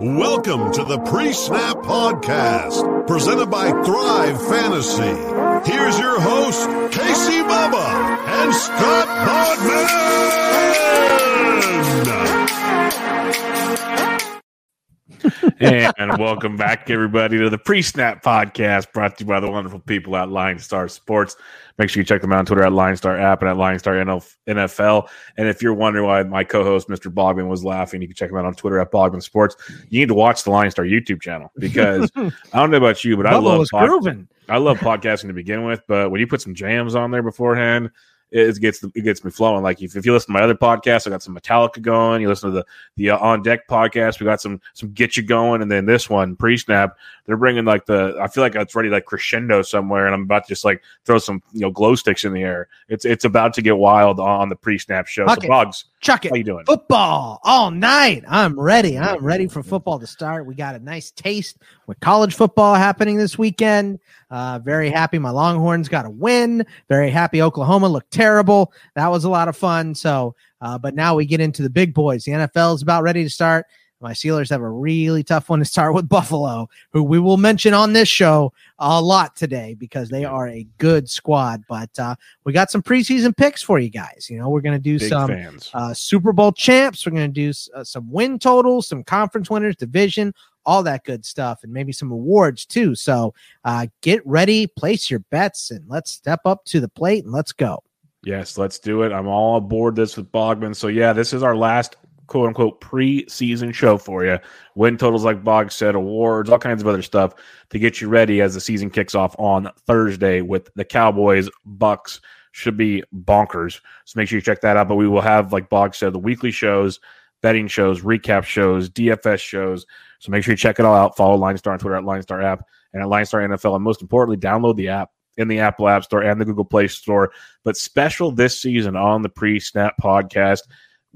Welcome to the Pre Snap Podcast, presented by Thrive Fantasy. Here's your host, Casey Bubba and Scott Bogman. And welcome back, everybody, to the Pre Snap Podcast, brought to you by the wonderful people at Line Star Sports. Make sure you check them out on Twitter at Line Star App and at Line Star NFL. And if you're wondering why my co-host Mr. Bogman was laughing, you can check him out on Twitter at Bogman Sports. You need to watch the Line Star YouTube channel because I don't know about you, but I love pod- I love podcasting to begin with. But when you put some jams on there beforehand, it gets it gets me flowing. Like if, if you listen to my other podcasts, I got some Metallica going. You listen to the the uh, on deck podcast, we got some some get you going, and then this one pre snap, they're bringing like the I feel like it's ready like crescendo somewhere, and I'm about to just like throw some you know glow sticks in the air. It's it's about to get wild on the pre snap show. Chuck so it. Bugs, Chuck it. how you doing? Football all night. I'm ready. I'm ready for football to start. We got a nice taste with college football happening this weekend. Uh, very happy my Longhorns got a win. Very happy Oklahoma looked terrible. That was a lot of fun. So, uh, but now we get into the big boys. The NFL is about ready to start. My Steelers have a really tough one to start with Buffalo, who we will mention on this show a lot today because they are a good squad. But uh, we got some preseason picks for you guys. You know, we're going to do Big some uh, Super Bowl champs. We're going to do uh, some win totals, some conference winners, division, all that good stuff, and maybe some awards too. So uh, get ready, place your bets, and let's step up to the plate and let's go. Yes, let's do it. I'm all aboard this with Bogman. So yeah, this is our last quote unquote preseason show for you. Win totals, like Bog said, awards, all kinds of other stuff to get you ready as the season kicks off on Thursday with the Cowboys, Bucks. Should be bonkers. So make sure you check that out. But we will have, like Bog said, the weekly shows, betting shows, recap shows, DFS shows. So make sure you check it all out. Follow Line Star on Twitter at Line Star app and at Line Star NFL. And most importantly, download the app in the Apple App Store and the Google Play Store. But special this season on the Pre Snap Podcast,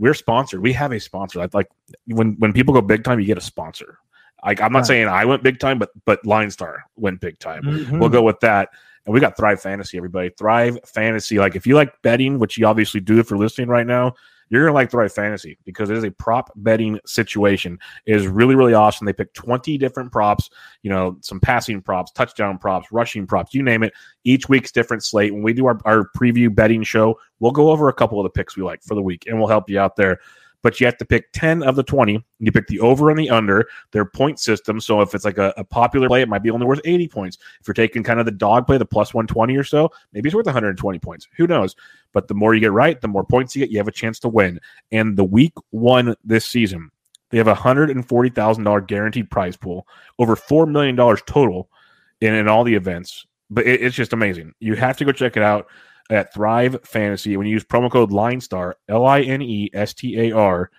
we're sponsored. We have a sponsor. Like, like when when people go big time, you get a sponsor. Like I'm not Right. saying I went big time, but but Line Star went big time. Mhm. We'll go with that. And we got Thrive Fantasy, everybody. Thrive Fantasy. Like if you like betting, which you obviously do if you're listening right now, you're gonna like Thrive Fantasy because it is a prop betting situation. It is really, really awesome. They pick 20 different props, you know, some passing props, touchdown props, rushing props, you name it. Each week's different slate. When we do our, our preview betting show, we'll go over a couple of the picks we like for the week and we'll help you out there. But you have to pick 10 of the 20. You pick the over and the under, their point system. So if it's like a, a popular play, it might be only worth 80 points. If you're taking kind of the dog play, the plus 120 or so, maybe it's worth 120 points. Who knows? But the more you get right, the more points you get, you have a chance to win. And the week one this season, they have a $140,000 guaranteed prize pool, over $4 million total in, in all the events. But it, it's just amazing. You have to go check it out at Thrive Fantasy. When you use promo code LineStar, L I N E S T A R,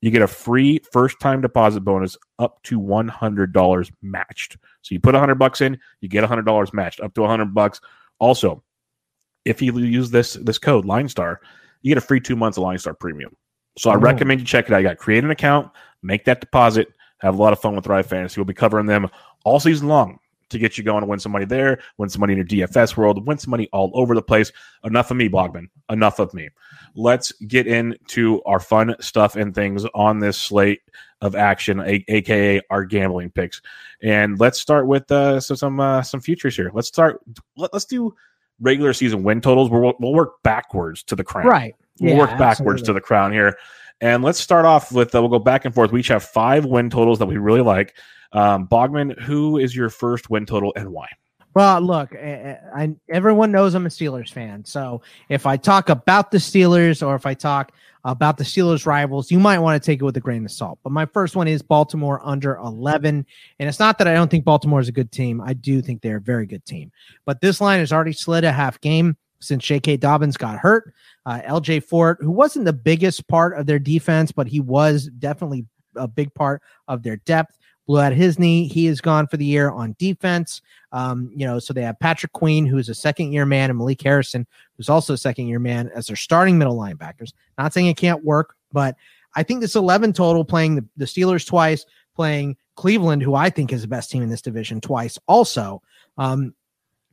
you get a free first time deposit bonus up to $100 matched. So you put 100 bucks in, you get $100 matched up to 100 bucks. Also, if you use this this code LineStar, you get a free 2 months of LineStar premium. So I Oh. recommend you check it out. You got create an account, make that deposit, have a lot of fun with Thrive Fantasy. We'll be covering them all season long to get you going to win some money there, win some money in your DFS world, win some money all over the place. Enough of me, Bogman. Enough of me. Let's get into our fun stuff and things on this slate of action, a- aka our gambling picks. And let's start with uh, so some uh, some futures here. Let's start. Let, us do regular season win totals. We'll, we'll work backwards to the crown. Right. We'll Yeah, work backwards absolutely. to the crown here. And let's start off with uh, we'll go back and forth. We each have five win totals that we really like. Um, Bogman, who is your first win total and why? Well, look, I, I, everyone knows I'm a Steelers fan. So if I talk about the Steelers or if I talk about the Steelers rivals, you might want to take it with a grain of salt. But my first one is Baltimore under 11. And it's not that I don't think Baltimore is a good team. I do think they're a very good team. But this line has already slid a half game since J.K. Dobbins got hurt. Uh, L.J. Fort, who wasn't the biggest part of their defense, but he was definitely a big part of their depth. Blew out his knee. He is gone for the year on defense. Um, you know, so they have Patrick Queen, who's a second year man, and Malik Harrison, who's also a second year man, as their starting middle linebackers. Not saying it can't work, but I think this 11 total playing the, the Steelers twice, playing Cleveland, who I think is the best team in this division twice, also, um,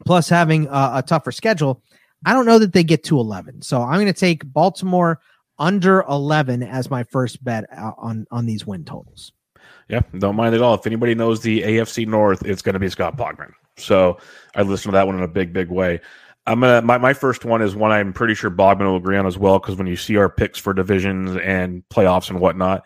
plus having a, a tougher schedule. I don't know that they get to 11. So I'm going to take Baltimore under 11 as my first bet uh, on on these win totals. Yeah, don't mind at all. If anybody knows the AFC North, it's going to be Scott Bogman. So I listen to that one in a big, big way. I'm gonna my, my first one is one I'm pretty sure Bogman will agree on as well because when you see our picks for divisions and playoffs and whatnot,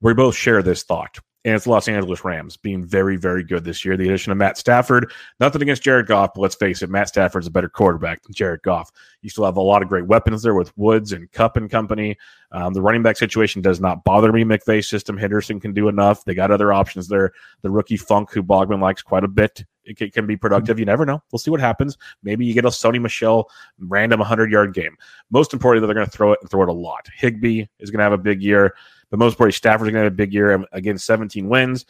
we both share this thought and it's Los Angeles Rams being very, very good this year. The addition of Matt Stafford, nothing against Jared Goff, but let's face it, Matt Stafford's a better quarterback than Jared Goff. You still have a lot of great weapons there with Woods and Kupp and company. Um, the running back situation does not bother me. McVay's system, Henderson can do enough. They got other options there. The rookie Funk, who Bogman likes quite a bit, it can, be productive. You never know. We'll see what happens. Maybe you get a Sony Michel random 100 yard game. Most importantly, they're going to throw it and throw it a lot. Higbee is going to have a big year. But most importantly, Stafford's going to have a big year. Again, 17 wins.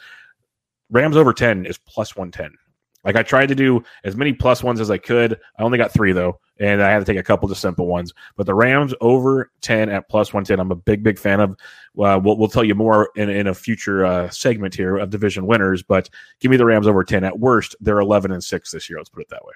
Rams over 10 is plus 110. Like I tried to do as many plus ones as I could. I only got three though, and I had to take a couple of simple ones. But the Rams over 10 at plus 110, I'm a big, big fan of. Uh, we'll, we'll tell you more in, in a future uh, segment here of division winners, but give me the Rams over 10. At worst, they're 11 and 6 this year. Let's put it that way.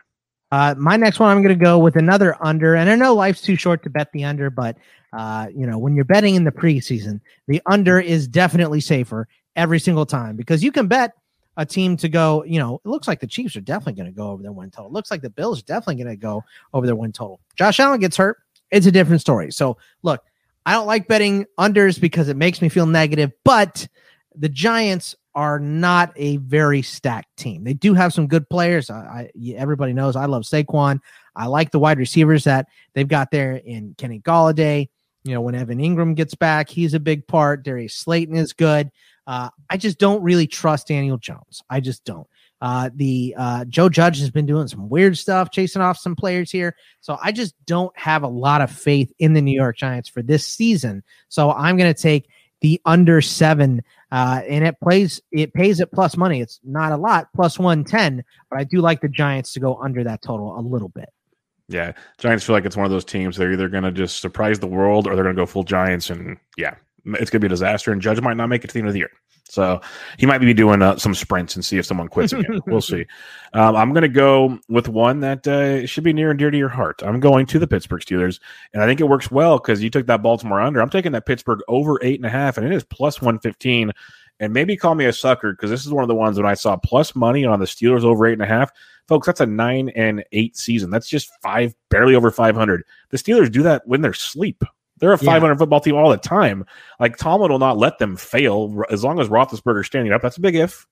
Uh, my next one, I'm going to go with another under. And I know life's too short to bet the under, but uh, you know, when you're betting in the preseason, the under is definitely safer every single time because you can bet a team to go, you know, it looks like the Chiefs are definitely going to go over their win total. It looks like the Bills are definitely going to go over their win total. Josh Allen gets hurt. It's a different story. So, look, I don't like betting unders because it makes me feel negative, but the Giants are not a very stacked team. They do have some good players. I, I, everybody knows I love Saquon. I like the wide receivers that they've got there in Kenny Golladay. You know, when Evan Engram gets back, he's a big part. Darius Slayton is good. Uh, I just don't really trust Daniel Jones. I just don't. Uh, the uh, Joe Judge has been doing some weird stuff, chasing off some players here. So I just don't have a lot of faith in the New York Giants for this season. So I'm going to take the under seven, uh, and it plays it pays it plus money. It's not a lot, plus one ten, but I do like the Giants to go under that total a little bit. Yeah, Giants feel like it's one of those teams. They're either going to just surprise the world or they're going to go full Giants, and yeah, it's going to be a disaster. And Judge might not make it to the end of the year. So he might be doing uh, some sprints and see if someone quits again. we'll see. Um, I'm going to go with one that uh, should be near and dear to your heart. I'm going to the Pittsburgh Steelers, and I think it works well because you took that Baltimore under. I'm taking that Pittsburgh over eight and a half, and it is plus 115. And maybe call me a sucker because this is one of the ones when I saw plus money on the Steelers over eight and a half folks, that's a nine and eight season. That's just five, barely over 500. The Steelers do that when they're asleep. They're a 500 yeah. football team all the time. Like Tomlin will not let them fail as long as Roethlisberger's standing up. That's a big if.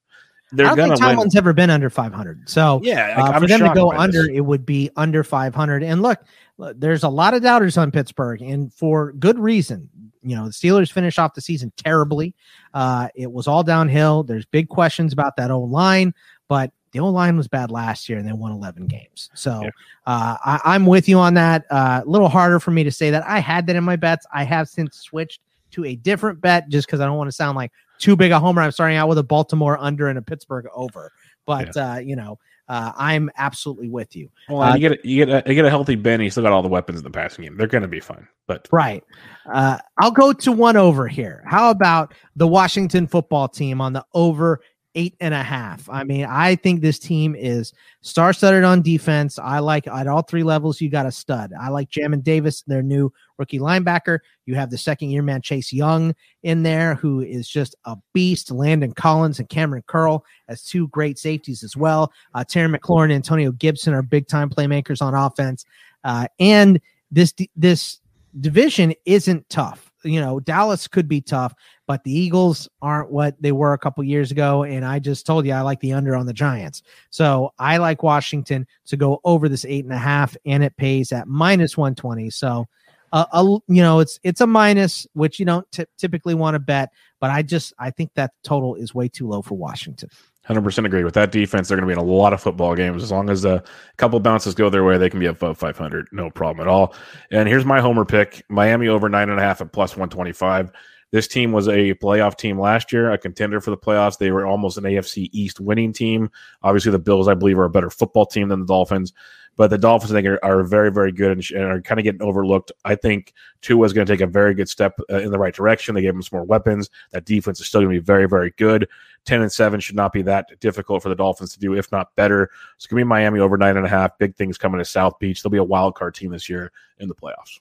They're I don't think Tomlin's win. ever been under 500. So yeah, uh, for them to go under, this. it would be under 500. And look, there's a lot of doubters on Pittsburgh, and for good reason. You know, the Steelers finished off the season terribly. Uh, it was all downhill. There's big questions about that old line, but the old line was bad last year and they won 11 games. So yeah. uh, I, am with you on that. Uh, a uh, little harder for me to say that. I had that in my bets. I have since switched to a different bet just because I don't want to sound like too big a homer. I'm starting out with a Baltimore under and a Pittsburgh over. But, yeah. uh, you know, uh, I'm absolutely with you. Well, uh, you get a, you get a, you get a healthy Ben. He's still got all the weapons in the passing game. They're going to be fine. But right, uh, I'll go to one over here. How about the Washington football team on the over eight and a half. I mean, I think this team is star studded on defense. I like at all three levels, you got a stud. I like Jamin Davis, their new rookie linebacker. You have the second year man, Chase Young, in there, who is just a beast. Landon Collins and Kamren Curl as two great safeties as well. Uh, Terry McLaurin and Antonio Gibson are big time playmakers on offense. Uh, and this, this division isn't tough you know, Dallas could be tough, but the Eagles aren't what they were a couple years ago. And I just told you I like the under on the Giants. So I like Washington to go over this eight and a half, and it pays at minus 120. So, uh, a, you know, it's it's a minus, which you don't t- typically want to bet, but I just I think that total is way too low for Washington. 100% agree with that defense. They're going to be in a lot of football games. As long as a couple bounces go their way, they can be above 500. No problem at all. And here's my homer pick Miami over nine and a half at plus 125. This team was a playoff team last year, a contender for the playoffs. They were almost an AFC East winning team. Obviously, the Bills, I believe, are a better football team than the Dolphins. But the Dolphins, I think, are, are very, very good and, and, are kind of getting overlooked. I think Tua is going to take a very good step uh, in the right direction. They gave him some more weapons. That defense is still going to be very, very good. 10 and 7 should not be that difficult for the Dolphins to do, if not better. It's going to be Miami over nine and a half. Big things coming to South Beach. They'll be a wild card team this year in the playoffs.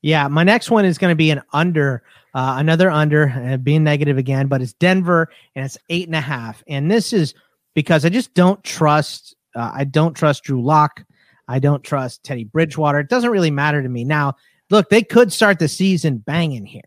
Yeah, my next one is going to be an under, uh, another under, uh, being negative again, but it's Denver and it's eight and a half. And this is because I just don't trust. Uh, I don't trust Drew Lock. I don't trust Teddy Bridgewater. It doesn't really matter to me now. Look, they could start the season banging here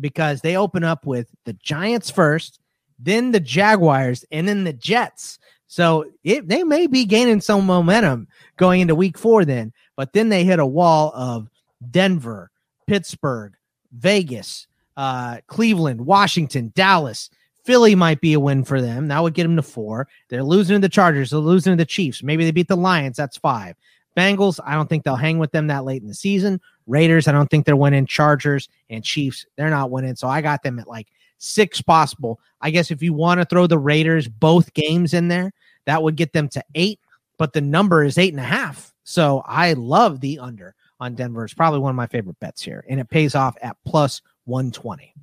because they open up with the Giants first, then the Jaguars, and then the Jets. So it, they may be gaining some momentum going into week four then, but then they hit a wall of Denver, Pittsburgh, Vegas, uh, Cleveland, Washington, Dallas. Philly might be a win for them. That would get them to four. They're losing to the Chargers. They're losing to the Chiefs. Maybe they beat the Lions. That's five. Bengals, I don't think they'll hang with them that late in the season. Raiders, I don't think they're winning. Chargers and Chiefs, they're not winning. So I got them at like six possible. I guess if you want to throw the Raiders both games in there, that would get them to eight, but the number is eight and a half. So I love the under on Denver. It's probably one of my favorite bets here, and it pays off at plus 120.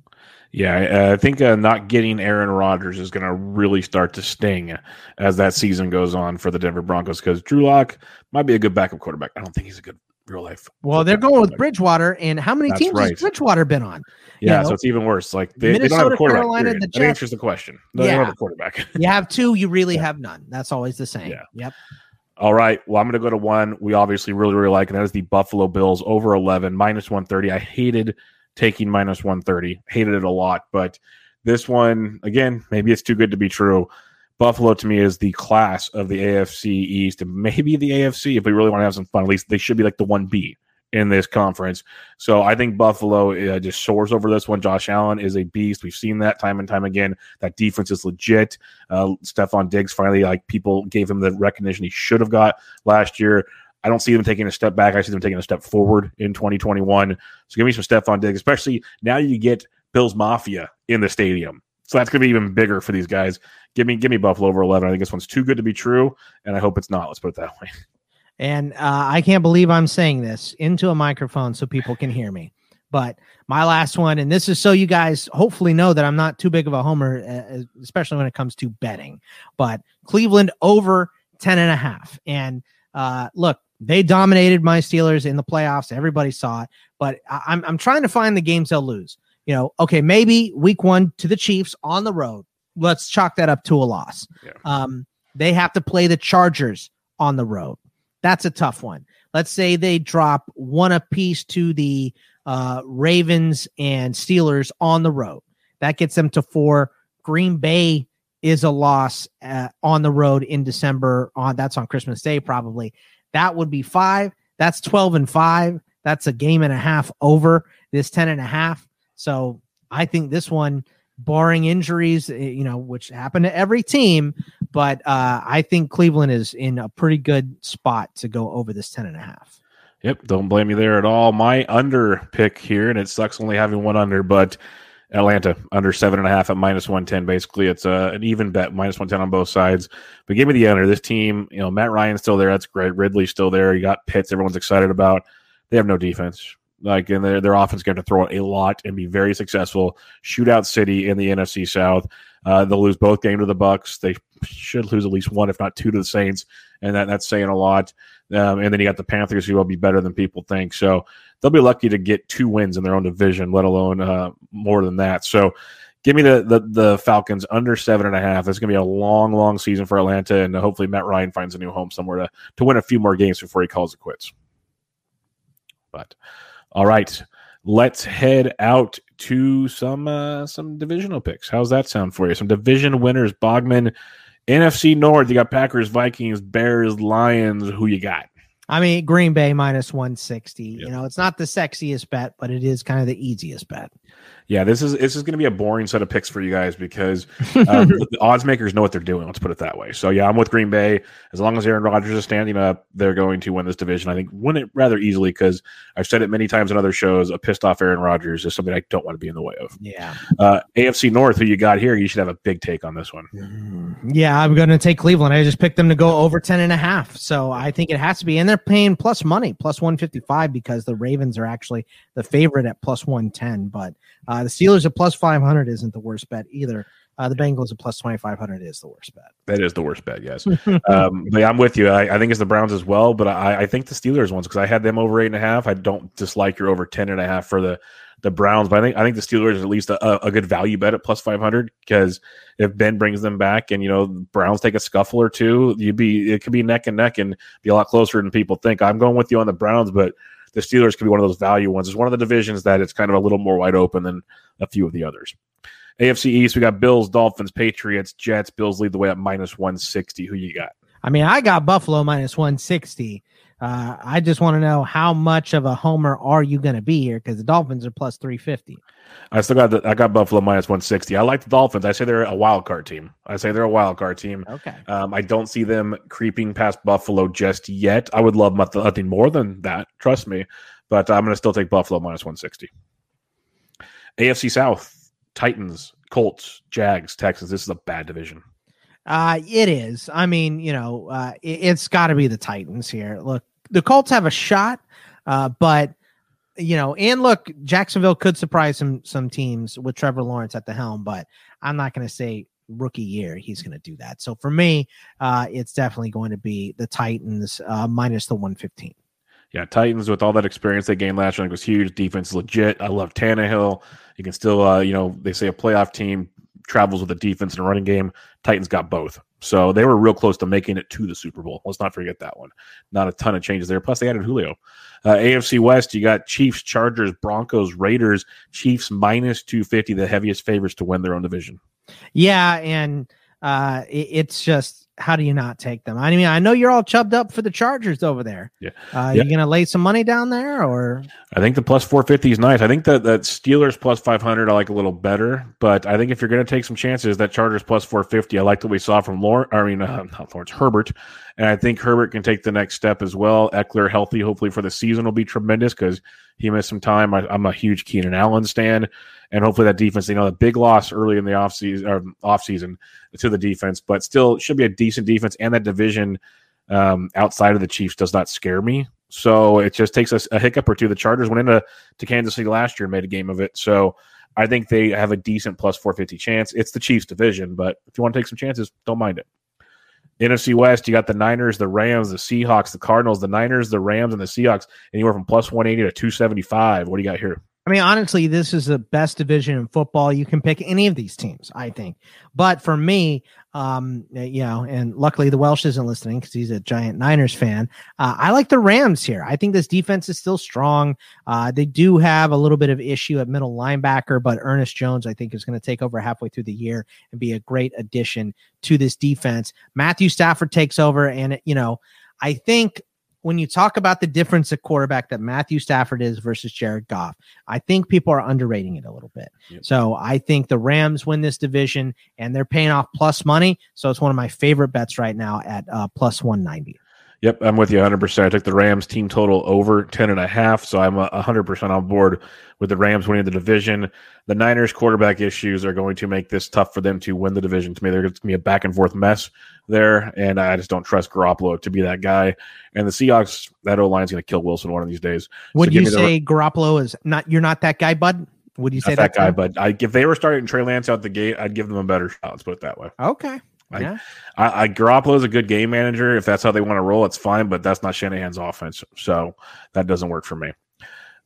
Yeah, I think uh, not getting Aaron Rodgers is going to really start to sting as that season goes on for the Denver Broncos because Drew Lock might be a good backup quarterback. I don't think he's a good real life. Well, they're going with Bridgewater, and how many That's teams right. has Bridgewater been on? Yeah, You know, so it's even worse. Like they, they don't have a Minnesota, quarterback. Carolina, period. the That answers the question. They don't Yeah. have a quarterback. You have two, you really Yeah. have none. That's always the same. Yeah. Yep. All right. Well, I'm going to go to one we obviously really, really like, and that is the Buffalo Bills over 11, minus 130. I hated taking minus 130, hated it a lot. But this one, again, maybe it's too good to be true. Buffalo to me is the class of the AFC East and maybe the AFC. If we really want to have some fun, at least they should be like the 1B in this conference. So I think Buffalo uh, just soars over this one. Josh Allen is a beast. We've seen that time and time again. That defense is legit. Uh, Stefon Diggs finally, like people gave him the recognition he should have got last year. I don't see them taking a step back. I see them taking a step forward in 2021. So give me some Stefon Diggs, especially now you get Bills Mafia in the stadium. So that's going to be even bigger for these guys. Give me, give me Buffalo over 11. I think this one's too good to be true, and I hope it's not. Let's put it that way. And uh, I can't believe I'm saying this into a microphone so people can hear me. But my last one, and this is so you guys hopefully know that I'm not too big of a homer, uh, especially when it comes to betting. But Cleveland over 10 and a half. And uh, look, they dominated my Steelers in the playoffs. Everybody saw it. But I- I'm, I'm trying to find the games they'll lose. You know, okay, maybe week one to the Chiefs on the road. Let's chalk that up to a loss. Yeah. Um, they have to play the Chargers on the road. That's a tough one. Let's say they drop one apiece to the uh, Ravens and Steelers on the road. That gets them to four. Green Bay is a loss uh, on the road in December. On that's on Christmas Day, probably. That would be five. That's 12 and five. That's a game and a half over this 10 and a half. So I think this one, barring injuries, eh, you know, which happen to every team, but uh, I think Cleveland is in a pretty good spot to go over this 10 and a half. Yep, don't blame me there at all. My under pick here, and it sucks only having one under, but Atlanta under seven and a half at minus one ten. Basically, it's a, an even bet, minus one ten on both sides. But give me the under. This team, you know, Matt Ryan's still there. That's great. Ridley's still there. You got Pitts. Everyone's excited about. They have no defense. Like, and their their offense going to throw a lot and be very successful. Shootout city in the NFC South. Uh, they'll lose both games to the Bucks. They should lose at least one, if not two, to the Saints, and that that's saying a lot. Um, and then you got the Panthers, who will be better than people think. So they'll be lucky to get two wins in their own division, let alone uh, more than that. So give me the, the the Falcons under seven and a half. It's going to be a long, long season for Atlanta, and hopefully Matt Ryan finds a new home somewhere to to win a few more games before he calls it quits. But all right, let's head out to some uh, some divisional picks. How's that sound for you? Some division winners, Bogman. NFC North, you got Packers, Vikings, Bears, Lions. Who you got? I mean, Green Bay minus 160. Yep. You know, it's not the sexiest bet, but it is kind of the easiest bet. Yeah, this is this is going to be a boring set of picks for you guys because um, the odds makers know what they're doing. Let's put it that way. So yeah, I'm with Green Bay. As long as Aaron Rodgers is standing up, they're going to win this division. I think win it rather easily because I've said it many times in other shows. A pissed off Aaron Rodgers is something I don't want to be in the way of. Yeah. Uh, AFC North, who you got here? You should have a big take on this one. Yeah, I'm going to take Cleveland. I just picked them to go over 10 and a half. So I think it has to be. And they're paying plus money, plus 155, because the Ravens are actually the favorite at plus 110. But uh, the Steelers at plus 500 isn't the worst bet either. uh, the Bengals at plus 2,500 is the worst bet. That is the worst bet, yes. um, but yeah, I'm with you. I, I, think it's the Browns as well, but I, I think the Steelers ones because I had them over eight and a half. I don't dislike your over ten and a half for the the Browns, but I think I think the Steelers is at least a, a good value bet at plus five hundred because if Ben brings them back and you know Browns take a scuffle or two, you'd be it could be neck and neck and be a lot closer than people think. I'm going with you on the Browns, but the Steelers could be one of those value ones. It's one of the divisions that it's kind of a little more wide open than a few of the others. AFC East, we got Bills, Dolphins, Patriots, Jets. Bills lead the way at minus 160. Who you got? I mean, I got Buffalo minus 160. Uh, I just want to know how much of a homer are you going to be here because the Dolphins are plus 350. I still got the, I got Buffalo minus 160. I like the Dolphins. I say they're a wild card team. I say they're a wild card team. Okay. Um, I don't see them creeping past Buffalo just yet. I would love nothing more than that. Trust me. But I'm going to still take Buffalo minus 160. AFC South, Titans, Colts, Jags, Texans. This is a bad division. Uh, it is. I mean, you know, uh, it, has got to be the Titans here. Look, the Colts have a shot, uh, but you know, and look, Jacksonville could surprise some some teams with Trevor Lawrence at the helm, but I'm not going to say rookie year he's going to do that. So for me, uh, it's definitely going to be the Titans uh, minus the 115. Yeah, Titans with all that experience they gained last year, was huge. Defense legit. I love Tannehill. You can still, uh, you know, they say a playoff team travels with a defense and a running game. Titans got both. So they were real close to making it to the Super Bowl. Let's not forget that one. Not a ton of changes there. Plus, they added Julio. Uh, AFC West, you got Chiefs, Chargers, Broncos, Raiders. Chiefs minus 250, the heaviest favorites to win their own division. Yeah. And uh, it, it's just how do you not take them? I mean, I know you're all chubbed up for the Chargers over there. Yeah. Uh, yeah. You going to lay some money down there or? I think the plus 450 is nice. I think that that Steelers plus 500 I like a little better, but I think if you're going to take some chances, that Chargers plus 450, I like what we saw from Lawrence, I mean, uh, not Lawrence, Herbert. And I think Herbert can take the next step as well. Ekeler healthy, hopefully for the season will be tremendous because he missed some time. I, am a huge Keenan Allen stand and hopefully that defense, you know, the big loss early in the offseason or to the defense, but still should be a decent defense. And that division um, outside of the Chiefs does not scare me. So it just takes us a hiccup or two. The Chargers went into to Kansas City last year and made a game of it. So I think they have a decent plus 450 chance. It's the Chiefs division, but if you want to take some chances, don't mind it. NFC West, you got the Niners, the Rams, the Seahawks, the Cardinals, the Niners, the Rams, and the Seahawks, anywhere from plus 180 to 275. What do you got here? I mean, honestly, this is the best division in football. You can pick any of these teams, I think. But for me, um, you know, and luckily the Welsh isn't listening because he's a giant Niners fan. Uh, I like the Rams here. I think this defense is still strong. Uh, they do have a little bit of issue at middle linebacker, but Ernest Jones, I think, is going to take over halfway through the year and be a great addition to this defense. Matthew Stafford takes over, and you know, I think when you talk about the difference at quarterback that Matthew Stafford is versus Jared Goff, I think people are underrating it a little bit. Yep. So I think the Rams win this division and they're paying off plus money. So it's one of my favorite bets right now at uh, plus 190. Yep, I'm with you 100%. I took the Rams team total over 10 and a half, so I'm 100% on board with the Rams winning the division. The Niners quarterback issues are going to make this tough for them to win the division. To me, there's going to be a back and forth mess there, and I just don't trust Garoppolo to be that guy. And the Seahawks, that O line is going to kill Wilson one of these days. Would so you say the, Garoppolo is not? You're not that guy, bud. Would you say that, that guy? But I, if they were starting Trey Lance out the gate, I'd give them a better shot. Let's put it that way. Okay. I, yeah. I, I Garoppolo is a good game manager. If that's how they want to roll, it's fine. But that's not Shanahan's offense, so that doesn't work for me.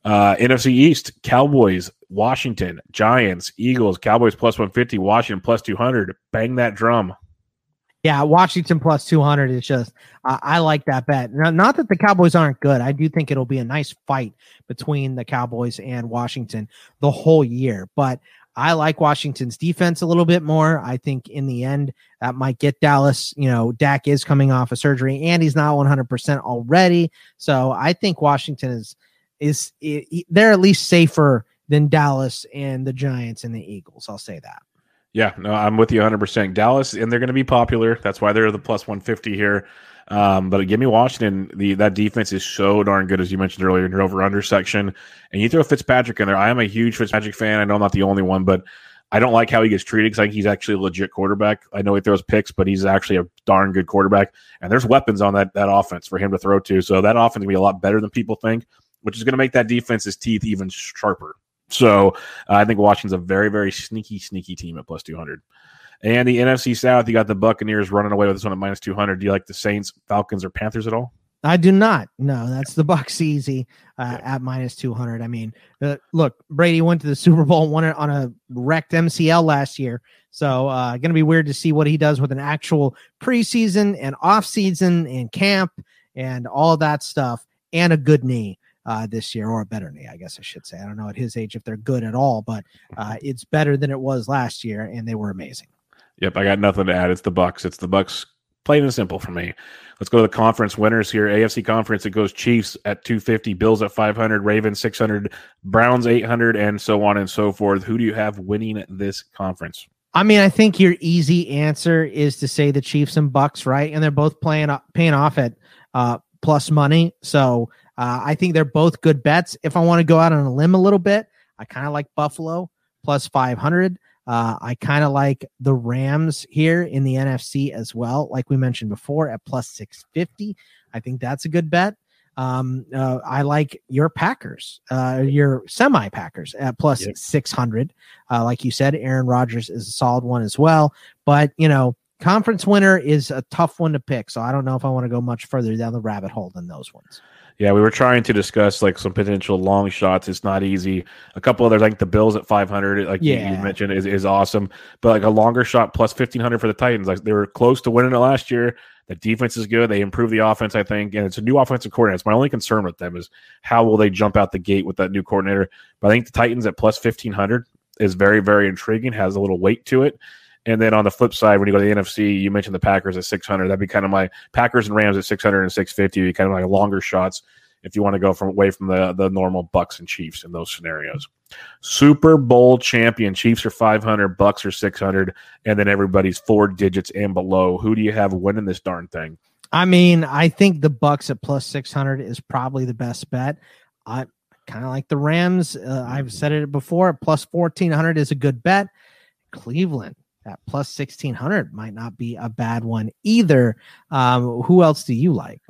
Uh, NFC East: Cowboys, Washington, Giants, Eagles. Cowboys plus one fifty, Washington plus two hundred. Bang that drum. Yeah, Washington plus 200 is just, uh, I like that bet. Now, not that the Cowboys aren't good. I do think it'll be a nice fight between the Cowboys and Washington the whole year. But I like Washington's defense a little bit more. I think in the end, that might get Dallas. You know, Dak is coming off a of surgery and he's not 100% already. So I think Washington is, is, is they're at least safer than Dallas and the Giants and the Eagles. I'll say that. Yeah, no, I'm with you 100%. Dallas, and they're going to be popular. That's why they're the plus 150 here. Um, but give me Washington. The that defense is so darn good, as you mentioned earlier in your over under section. And you throw Fitzpatrick in there. I am a huge Fitzpatrick fan. I know I'm not the only one, but I don't like how he gets treated because I think he's actually a legit quarterback. I know he throws picks, but he's actually a darn good quarterback. And there's weapons on that that offense for him to throw to. So that offense will be a lot better than people think, which is going to make that defense's teeth even sharper. So uh, I think Washington's a very, very sneaky, sneaky team at plus 200. And the NFC South, you got the Buccaneers running away with this one at minus 200. Do you like the Saints, Falcons, or Panthers at all? I do not. No, that's the Bucks easy uh, yeah. at minus 200. I mean, uh, look, Brady went to the Super Bowl, won it on a wrecked MCL last year. So, uh, going to be weird to see what he does with an actual preseason and offseason and camp and all that stuff and a good knee uh, this year, or a better knee, I guess I should say. I don't know at his age if they're good at all, but uh, it's better than it was last year, and they were amazing. Yep, I got nothing to add. It's the Bucks. It's the Bucks. Plain and simple for me. Let's go to the conference winners here. AFC conference. It goes Chiefs at 250, Bills at 500, Ravens 600, Browns 800, and so on and so forth. Who do you have winning this conference? I mean, I think your easy answer is to say the Chiefs and Bucks, right? And they're both playing paying off at uh, plus money. So uh, I think they're both good bets. If I want to go out on a limb a little bit, I kind of like Buffalo plus 500. Uh, I kind of like the Rams here in the NFC as well, like we mentioned before, at plus 650. I think that's a good bet. Um, uh, I like your Packers, uh, your semi Packers at plus yep. 600. Uh, like you said, Aaron Rodgers is a solid one as well. But, you know, conference winner is a tough one to pick. So I don't know if I want to go much further down the rabbit hole than those ones. Yeah, we were trying to discuss like some potential long shots. It's not easy. A couple others, like the Bills at 500, like yeah. you, you, mentioned, is, is awesome. But like a longer shot plus 1500 for the Titans. Like they were close to winning it last year. The defense is good. They improved the offense, I think, and it's a new offensive coordinator. It's my only concern with them is how will they jump out the gate with that new coordinator. But I think the Titans at plus 1500 is very, very intriguing. Has a little weight to it. And then on the flip side, when you go to the NFC, you mentioned the Packers at 600. That'd be kind of my Packers and Rams at 600 and 650. Kind of like longer shots if you want to go from away from the the normal Bucks and Chiefs in those scenarios. Super Bowl champion Chiefs are 500, Bucks are 600, and then everybody's four digits and below. Who do you have winning this darn thing? I mean, I think the Bucks at plus 600 is probably the best bet. I kind of like the Rams. Uh, I've said it before. Plus 1400 is a good bet. Cleveland at plus 1600 might not be a bad one either. Um, who else do you like?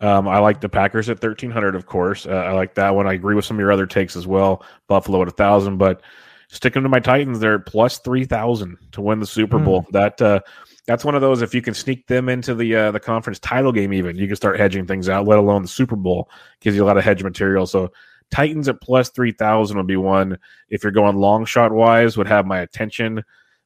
Um, I like the Packers at 1300, of course. Uh, I like that one. I agree with some of your other takes as well. Buffalo at a thousand, but sticking to my Titans, they're plus 3000 to win the Super hmm. Bowl. Mm. That, uh, that's one of those. If you can sneak them into the uh, the conference title game, even you can start hedging things out. Let alone the Super Bowl gives you a lot of hedge material. So Titans at plus three thousand would be one. If you're going long shot wise, would have my attention.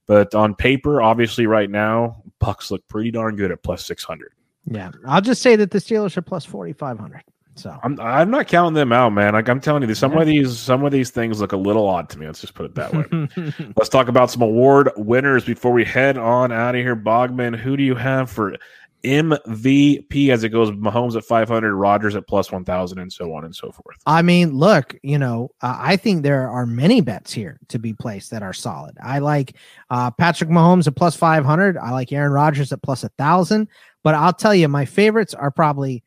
But on paper, obviously, right now, Bucks look pretty darn good at plus 600. Yeah. I'll just say that the Steelers are plus 4,500. So I'm I'm not counting them out, man. Like I'm telling you, some yeah. of these some of these things look a little odd to me. Let's just put it that way. Let's talk about some award winners before we head on out of here. Bogman, who do you have for MVP as it goes Mahomes at 500, Rodgers at plus 1000, and so on and so forth. I mean, look, you know, uh, I think there are many bets here to be placed that are solid. I like uh, Patrick Mahomes at plus 500. I like Aaron Rodgers at plus 1000. But I'll tell you, my favorites are probably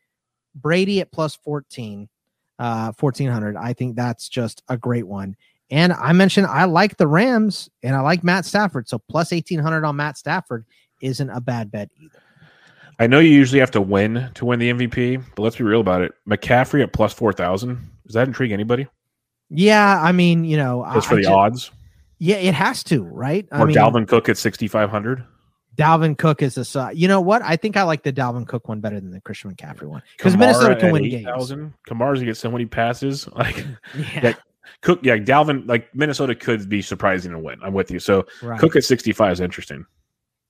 Brady at plus 14, uh, 1400. I think that's just a great one. And I mentioned I like the Rams and I like Matt Stafford. So plus 1800 on Matt Stafford isn't a bad bet either. I know you usually have to win to win the MVP, but let's be real about it. McCaffrey at plus four thousand. Does that intrigue anybody? Yeah, I mean, you know, just for I the just, odds. Yeah, it has to, right? Or I mean, Dalvin Cook at sixty five hundred. Dalvin Cook is a you know what? I think I like the Dalvin Cook one better than the Christian McCaffrey one because Minnesota can win 8, games. Kamara's gonna get so many passes. Like yeah. yeah. Cook, yeah, Dalvin, like Minnesota could be surprising and win. I'm with you. So right. Cook at 65 is interesting.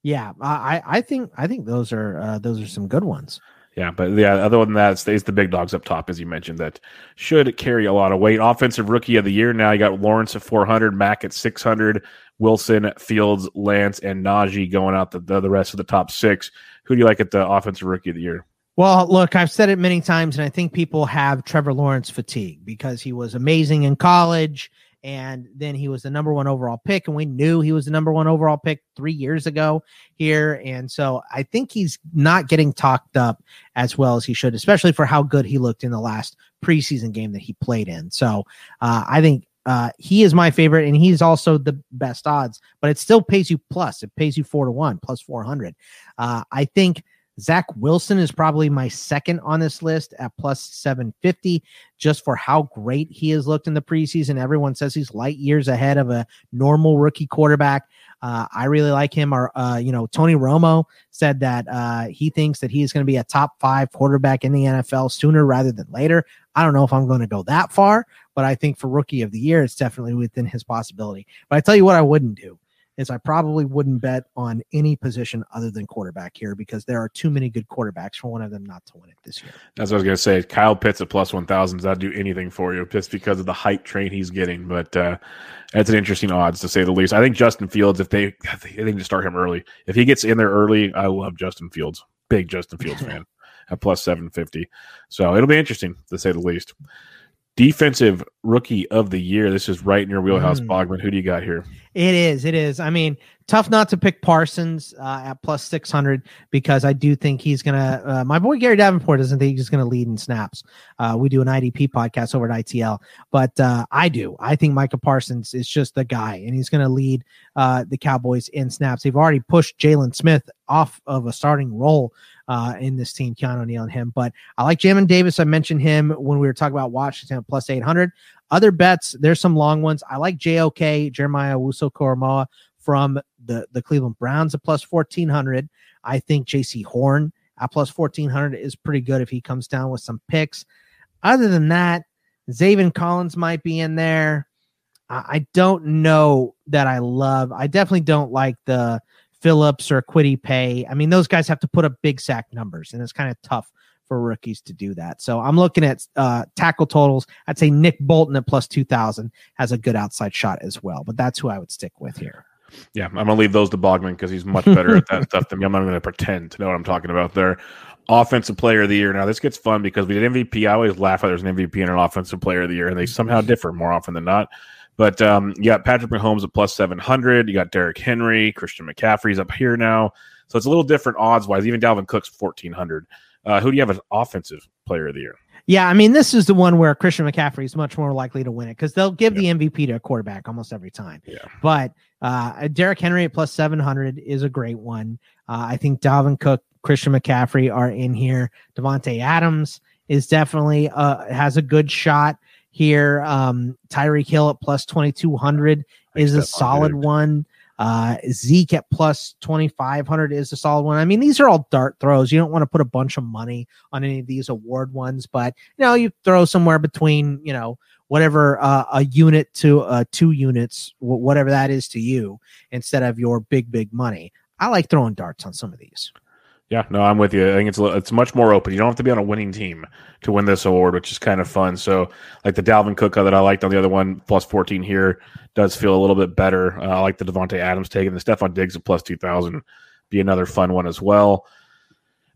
Yeah, I I think I think those are uh, those are some good ones. Yeah, but yeah, other than that, it stays the big dogs up top, as you mentioned, that should carry a lot of weight. Offensive rookie of the year now, you got Lawrence at 400, Mac at 600, Wilson, Fields, Lance, and Najee going out the, the, the rest of the top six. Who do you like at the offensive rookie of the year? Well, look, I've said it many times, and I think people have Trevor Lawrence fatigue because he was amazing in college and then he was the number one overall pick, and we knew he was the number one overall pick three years ago here. And so I think he's not getting talked up as well as he should, especially for how good he looked in the last preseason game that he played in. So uh, I think uh, he is my favorite, and he's also the best odds, but it still pays you plus. It pays you four to one, plus 400. Uh, I think Zach Wilson is probably my second on this list at plus 750, just for how great he has looked in the preseason. Everyone says he's light years ahead of a normal rookie quarterback. Uh, I really like him. Or, uh, you know, Tony Romo said that uh, he thinks that he's going to be a top five quarterback in the NFL sooner rather than later. I don't know if I'm going to go that far, but I think for rookie of the year, it's definitely within his possibility. But I tell you what, I wouldn't do is I probably wouldn't bet on any position other than quarterback here because there are too many good quarterbacks for one of them not to win it this year. That's what I was going to say. Kyle Pitts at plus 1,000 does not do anything for you just because of the hype train he's getting. But uh, that's an interesting odds to say the least. I think Justin Fields, if they, they need to start him early. If he gets in there early, I love Justin Fields. Big Justin Fields fan at plus 750. So it'll be interesting to say the least. Defensive rookie of the year. This is right in your wheelhouse, mm. Bogman. Who do you got here? It is. It is. I mean, tough not to pick Parsons uh, at plus 600 because I do think he's going to. Uh, my boy Gary Davenport doesn't think he's going to lead in snaps. Uh, we do an IDP podcast over at ITL, but uh, I do. I think Micah Parsons is just the guy, and he's going to lead uh, the Cowboys in snaps. They've already pushed Jaylon Smith off of a starting role uh, in this team, Keanu Neal and him. But I like Jamin Davis. I mentioned him when we were talking about Washington plus 800. Other bets, there's some long ones. I like JOK, Jeremiah Owusu Koramoah from the, the Cleveland Browns at plus 1400. I think Jaycee Horn at plus 1400 is pretty good if he comes down with some picks. Other than that, Zaven Collins might be in there. I don't know that I love. I definitely don't like the Phillips or Kwity Paye. I mean, those guys have to put up big sack numbers, and it's kind of tough for rookies to do that. So I'm looking at uh, tackle totals. I'd say Nick Bolton at plus 2,000 has a good outside shot as well, but that's who I would stick with here. Yeah, I'm going to leave those to Bogman because he's much better at that stuff than me. I'm not going to pretend to know what I'm talking about there. Offensive player of the year. Now, this gets fun because we did MVP. I always laugh at there's an MVP and an offensive player of the year, and they somehow differ more often than not. But um, you got Patrick Mahomes at plus 700. You got Derrick Henry, Christian McCaffrey's up here now. So it's a little different odds wise. Even Dalvin Cook's 1400. Uh, who do you have as offensive player of the year? Yeah, I mean, this is the one where Christian McCaffrey is much more likely to win it because they'll give yeah. the MVP to a quarterback almost every time. Yeah. But uh, Derrick Henry at plus 700 is a great one. Uh, I think Dalvin Cook, Christian McCaffrey are in here. Davante Adams is definitely uh, has a good shot here. Um, Tyreek Hill at plus 2200 is a solid one. Uh, Zeke at plus 2500 is a solid one. I mean, these are all dart throws. You don't want to put a bunch of money on any of these award ones, but you know, you throw somewhere between, you know, whatever uh, a unit to uh, two units, whatever that is to you, instead of your big, big money. I like throwing darts on some of these. Yeah, no, I'm with you. I think it's it's much more open. You don't have to be on a winning team to win this award, which is kind of fun. So, like the Dalvin Cook that I liked on the other one, plus 14 here, does feel a little bit better. Uh, I like the Davante Adams taking the Stefon Diggs at plus 2,000, be another fun one as well.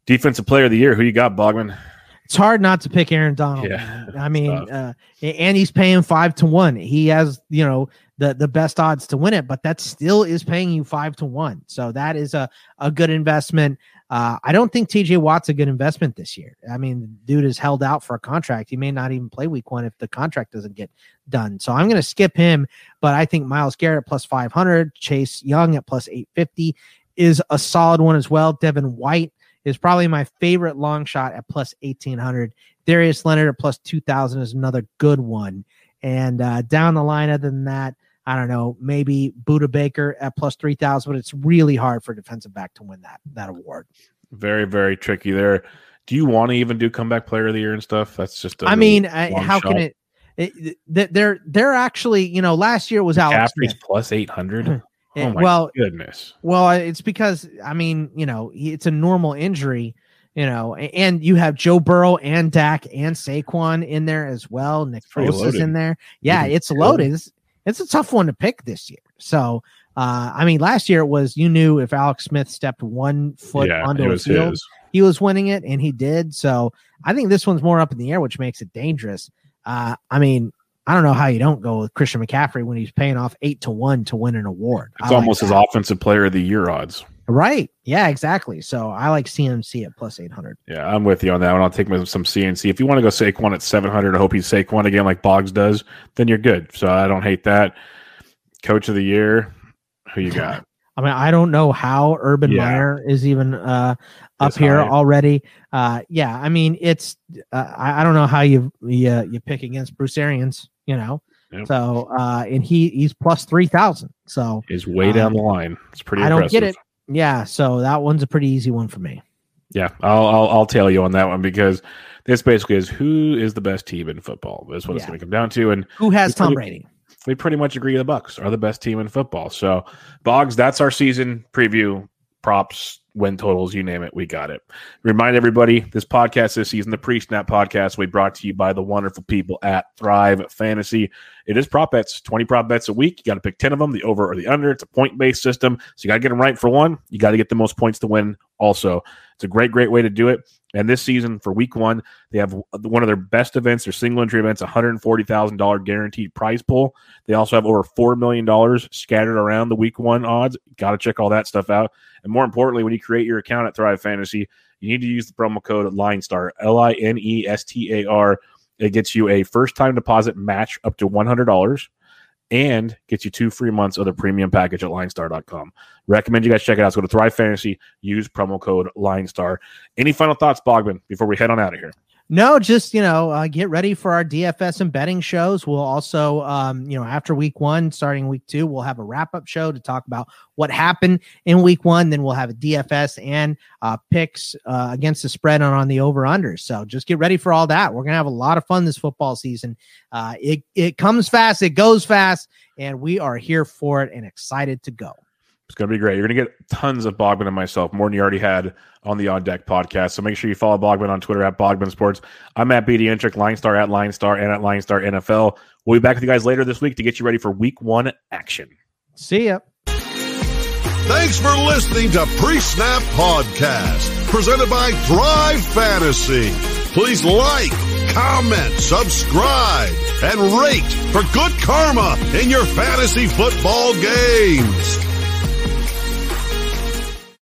Defensive Player of the Year, who you got, Bogman? It's hard not to pick Aaron Donald. Yeah, I mean, uh, and he's paying five to one. He has, you know, the the best odds to win it, but that still is paying you five to one. So that is a a good investment. Uh, I don't think TJ Watt's a good investment this year. I mean, dude is held out for a contract. He may not even play week one if the contract doesn't get done. So I'm going to skip him. But I think Myles Garrett plus 500, Chase Young at plus 850 is a solid one as well. Devin White is probably my favorite long shot at plus 1800. Darius Leonard at plus 2000 is another good one. And uh, down the line, other than that, I don't know, maybe Budda Baker at plus 3,000, but it's really hard for defensive back to win that that award. Very, very tricky there. Do you want to even do comeback player of the year and stuff? That's just, I mean, I, how shot. can it, it, they're, they're actually, you know, last year was Alex Smith. plus 800. Oh my well, goodness. Well, it's because, I mean, you know, it's a normal injury you know, and you have Joe Burrow and Dak and Saquon in there as well. Nick Foles is in there. Yeah, it's loaded. It's, it's a tough one to pick this year. So, uh, I mean, last year it was you knew if Alex Smith stepped one foot yeah, onto a field, his. he was winning it, and he did. So, I think this one's more up in the air, which makes it dangerous. Uh, I mean, I don't know how you don't go with Christian McCaffrey when he's paying off eight to one to win an award. It's almost like his offensive player of the year odds. Right. Yeah, exactly. So I like CMC at plus 800. Yeah, I'm with you on that one. I'll take some CMC. If you want to go Saquon at 700, I hope he's Saquon again like Boggs does, then you're good. So I don't hate that. Coach of the year, who you got? I mean, I don't know how Urban Yeah. Meyer is even uh, up here high. already. Uh, yeah, I mean, it's uh, I, I don't know how you you, you pick against Bruce Arians, you know. Yep. So uh, and he he's plus three thousand. So Is way Uh, down the line. It's pretty. I don't get it. Yeah, so that one's a pretty easy one for me. Yeah, I'll, I'll I'll tell you on that one because this basically is who is the best team in football. That's what it's going to come down to, and Who has Tom pretty- Brady? we pretty much agree the Bucks are the best team in football. So, Boggs, that's our season preview, props, win totals, you name it, we got it. Remind everybody, this podcast this season, the pre-snap podcast, we brought to you by the wonderful people at Thrive Fantasy. It is prop bets, twenty prop bets a week. You got to pick ten of them, the over or the under. It's a point-based system, so you got to get them right for one. You got to get the most points to win. Also, it's a great, great way to do it. And this season for week one, they have one of their best events, their single entry events, $140,000 guaranteed prize pool. They also have over $4 million scattered around the week one odds. Got to check all that stuff out. And more importantly, when you create your account at Thrive Fantasy, you need to use the promo code LINESTAR, L I N E S T A R. It gets you a first time deposit match up to $100 and gets you two free months of the premium package at linestar.com. Recommend you guys check it out. So go to Thrive Fantasy, use promo code LineStar. Any final thoughts, Bogman, before we head on out of here? No, just you know, uh, get ready for our DFS and betting shows. We'll also, um, you know, after week one, starting week two, we'll have a wrap up show to talk about what happened in week one. Then we'll have a DFS and uh, picks uh, against the spread and on the over under. So just get ready for all that. We're gonna have a lot of fun this football season. Uh, it it comes fast, it goes fast, and we are here for it and excited to go. It's going to be great. You're going to get tons of Bogman and myself, more than you already had on the On Deck podcast. So make sure you follow Bogman on Twitter at Bogman Sports. I'm at BD Intric, Line Star at Line Star, and at Line Star NFL. We'll be back with you guys later this week to get you ready for week one action. See ya. Thanks for listening to Pre-Snap Podcast, presented by Thrive Fantasy. Please like, comment, subscribe, and rate for good karma in your fantasy football games.